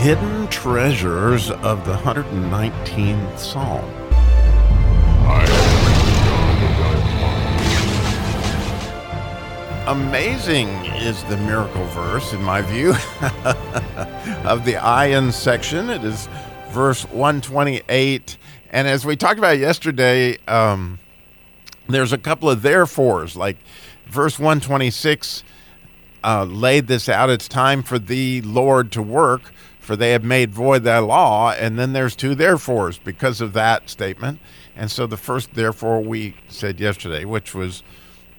hidden treasures of the 119th Psalm. Amazing is the miracle verse, in my view, of the Ayin section. It is verse 128. And as we talked about yesterday, um, there's a couple of therefores, like verse 126 uh, laid this out. It's time for the Lord to work, for they have made void thy law. And then there's two therefores because of that statement. And so the first therefore we said yesterday, which was,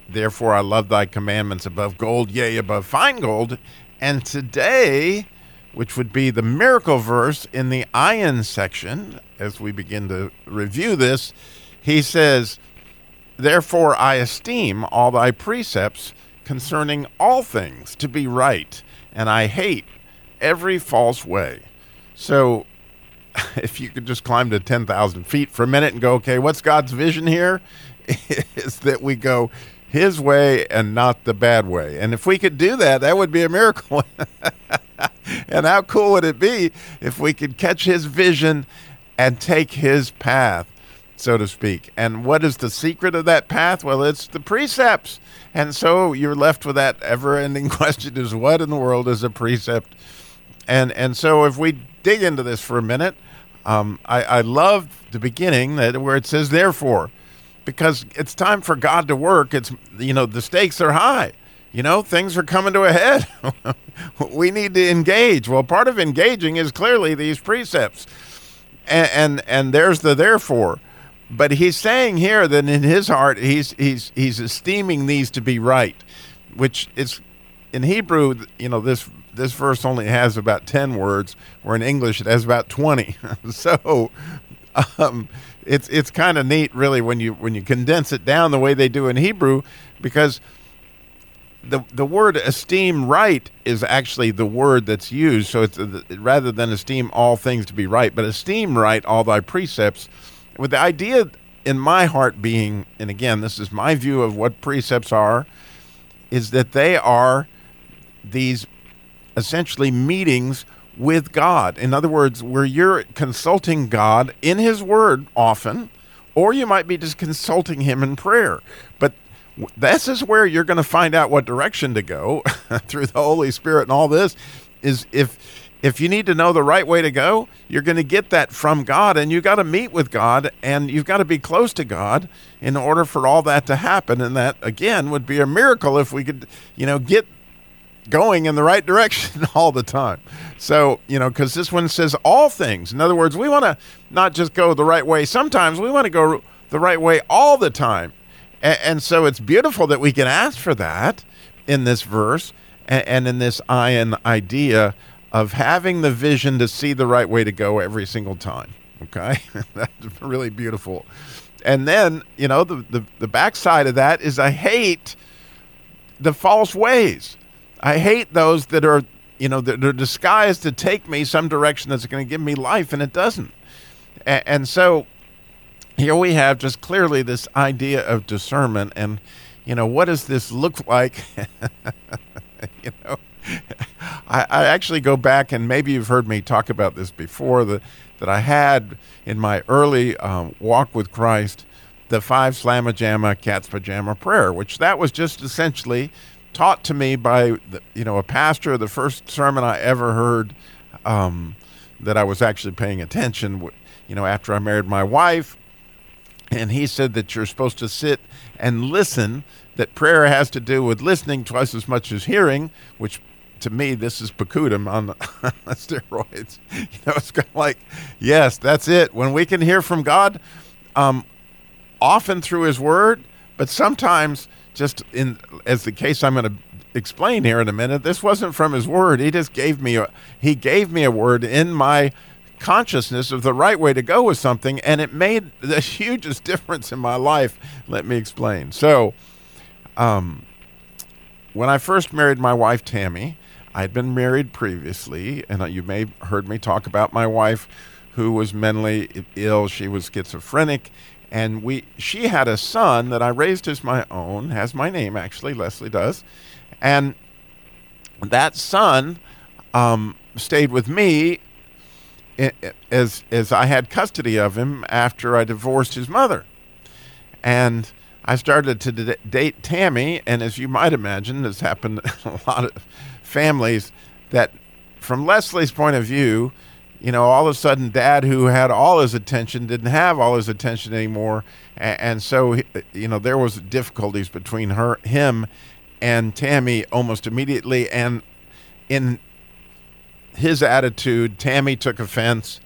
Therefore I love thy commandments above gold, yea, above fine gold. And today, which would be the miracle verse in the Ayin section, as we begin to review this, he says, Therefore I esteem all thy precepts concerning all things to be right, and I hate every false way. So, if you could just climb to 10,000 feet for a minute and go, okay, what's God's vision here? Is that we go His way and not the bad way. And if we could do that, that would be a miracle. and how cool would it be if we could catch His vision and take His path? so to speak. And what is the secret of that path? Well, it's the precepts. And so you're left with that ever-ending question: Is what in the world is a precept? And and so if we dig into this for a minute, um, I, I love the beginning that where it says therefore, because it's time for God to work. It's you know the stakes are high. You know things are coming to a head. we need to engage. Well, part of engaging is clearly these precepts, and and, and there's the therefore but he's saying here that in his heart he's he's he's esteeming these to be right, which is in Hebrew. You know this this verse only has about ten words, where in English it has about twenty. so um, it's it's kind of neat, really, when you when you condense it down the way they do in Hebrew, because the the word esteem right is actually the word that's used. So it's uh, rather than esteem all things to be right, but esteem right all thy precepts with the idea in my heart being, and again, this is my view of what precepts are, is that they are these essentially meetings with God. In other words, where you're consulting God in His Word often, or you might be just consulting Him in prayer. But this is where you're going to find out what direction to go through the Holy Spirit and all this is if if you need to know the right way to go, you're going to get that from God, and you got to meet with God, and you've got to be close to God in order for all that to happen. And that again would be a miracle if we could, you know, get going in the right direction all the time. So, you know, because this one says all things. In other words, we want to not just go the right way sometimes, we want to go the right way all the time. And, and, so it's beautiful that we can ask for that in this verse and, and in this Ayin idea of having the vision to see the right way to go every single time. Okay, that's really beautiful. And then you know the, the the backside of that is I hate the false ways. I hate those that are you know that are disguised to take me some direction that's going to give me life, and it doesn't. And, so here we have just clearly this idea of discernment, and you know what does this look like? you know I, I, actually go back, and maybe you've heard me talk about this before, that, that I had in my early um, walk with Christ the five slamma jamma cat's pajama prayer, which that was just essentially taught to me by you know a pastor. The first sermon I ever heard um, that I was actually paying attention, you know, after I married my wife, and he said that you're supposed to sit and listen. That prayer has to do with listening twice as much as hearing, which to me, this is Pakudim on, steroids. You know, it's kind of like, yes, that's it. When we can hear from God, um, often through His Word, but sometimes just in as the case I'm going to explain here in a minute. This wasn't from His Word. He just gave me a He gave me a word in my consciousness of the right way to go with something, and it made the hugest difference in my life. Let me explain. So, um, when I first married my wife Tammy, I'd been married previously, and you may have heard me talk about my wife who was mentally ill. She was schizophrenic, and we she had a son that I raised as my own, has my name actually, Leslie does, and that son um, stayed with me as as I had custody of him after I divorced his mother, and I started to d- date Tammy, and as you might imagine, this happened in a lot of families. That, from Leslie's point of view, you know, all of a sudden, Dad, who had all his attention, didn't have all his attention anymore, and, so you know there was difficulties between her, him, and Tammy almost immediately, and in his attitude, Tammy took offense.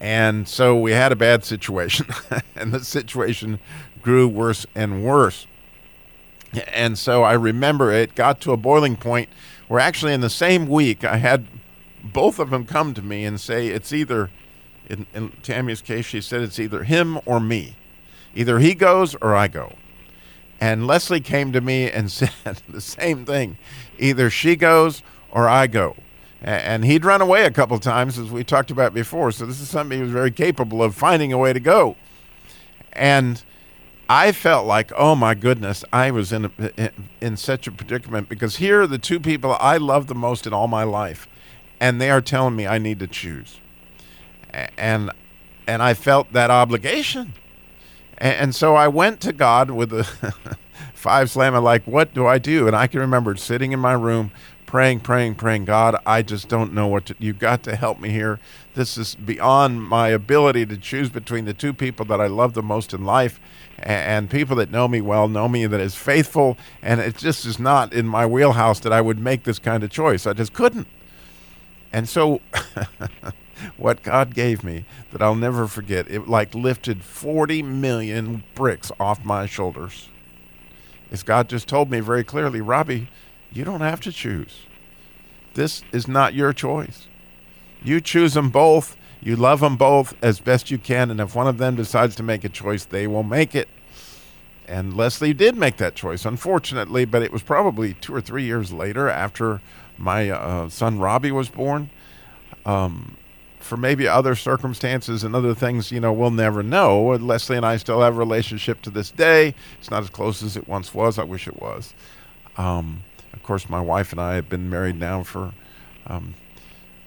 And so we had a bad situation, and the situation grew worse and worse. And so I remember it got to a boiling point where actually in the same week I had both of them come to me and say it's either, in, in Tammy's case, she said it's either him or me. Either he goes or I go. And Leslie came to me and said the same thing either she goes or I go. And he'd run away a couple times, as we talked about before. So this is something he was very capable of finding a way to go. And I felt like, oh my goodness, I was in a, in such a predicament because here are the two people I love the most in all my life, and they are telling me I need to choose, and and I felt that obligation, and, and so I went to God with a five slam. I'm like, what do I do? And I can remember sitting in my room praying, praying, praying. God, I just don't know what to. You've got to help me here. This is beyond my ability to choose between the two people that I love the most in life, and, people that know me well know me that is faithful. And it just is not in my wheelhouse that I would make this kind of choice. I just couldn't. And so, what God gave me that I'll never forget, it like lifted 40 million bricks off my shoulders. Is God just told me very clearly, Robbie you don't have to choose. This is not your choice. You choose them both. You love them both as best you can. And if one of them decides to make a choice, they will make it. And Leslie did make that choice, unfortunately, but it was probably two or three years later after my uh, son Robbie was born. Um, for maybe other circumstances and other things, you know, we'll never know. Leslie and I still have a relationship to this day. It's not as close as it once was. I wish it was. Um, of course, my wife and I have been married now for um,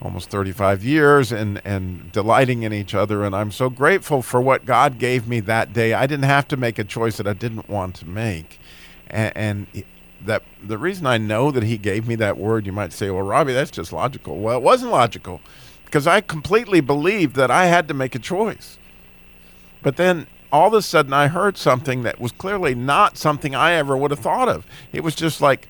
almost 35 years and, and delighting in each other. And I'm so grateful for what God gave me that day. I didn't have to make a choice that I didn't want to make. And, and that the reason I know that He gave me that word, you might say, well, Robbie, that's just logical. Well, it wasn't logical because I completely believed that I had to make a choice. But then all of a sudden I heard something that was clearly not something I ever would have thought of. It was just like,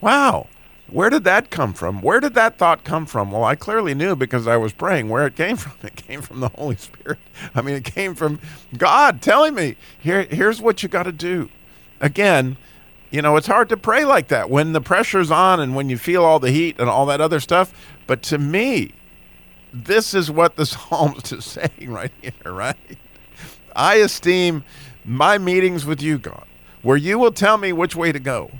wow, where did that come from? Where did that thought come from? Well, I clearly knew because I was praying where it came from. It came from the Holy Spirit. I mean, it came from God telling me, here, here's what you got to do. Again, you know, it's hard to pray like that when the pressure's on and when you feel all the heat and all that other stuff. But to me, this is what the psalmist is saying right here, right? I esteem my meetings with you, God, where you will tell me which way to go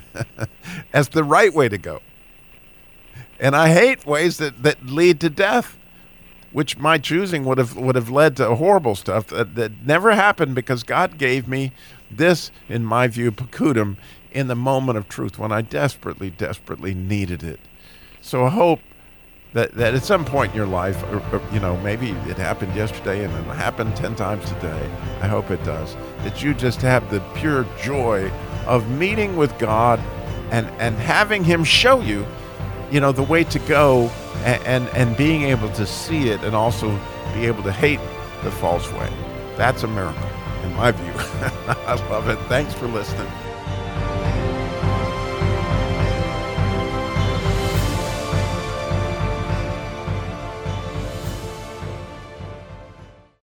as the right way to go. And I hate ways that, that lead to death, which my choosing would have would have led to horrible stuff that, that never happened because God gave me this, in my view, Pakudim, in the moment of truth when I desperately, desperately needed it. So I hope that, that at some point in your life, or, or, you know, maybe it happened yesterday and it happened 10 times today. I hope it does. That you just have the pure joy of meeting with God and, and having Him show you, you know, the way to go and, and, and being able to see it and also be able to hate the false way. That's a miracle, in my view. I love it. Thanks for listening.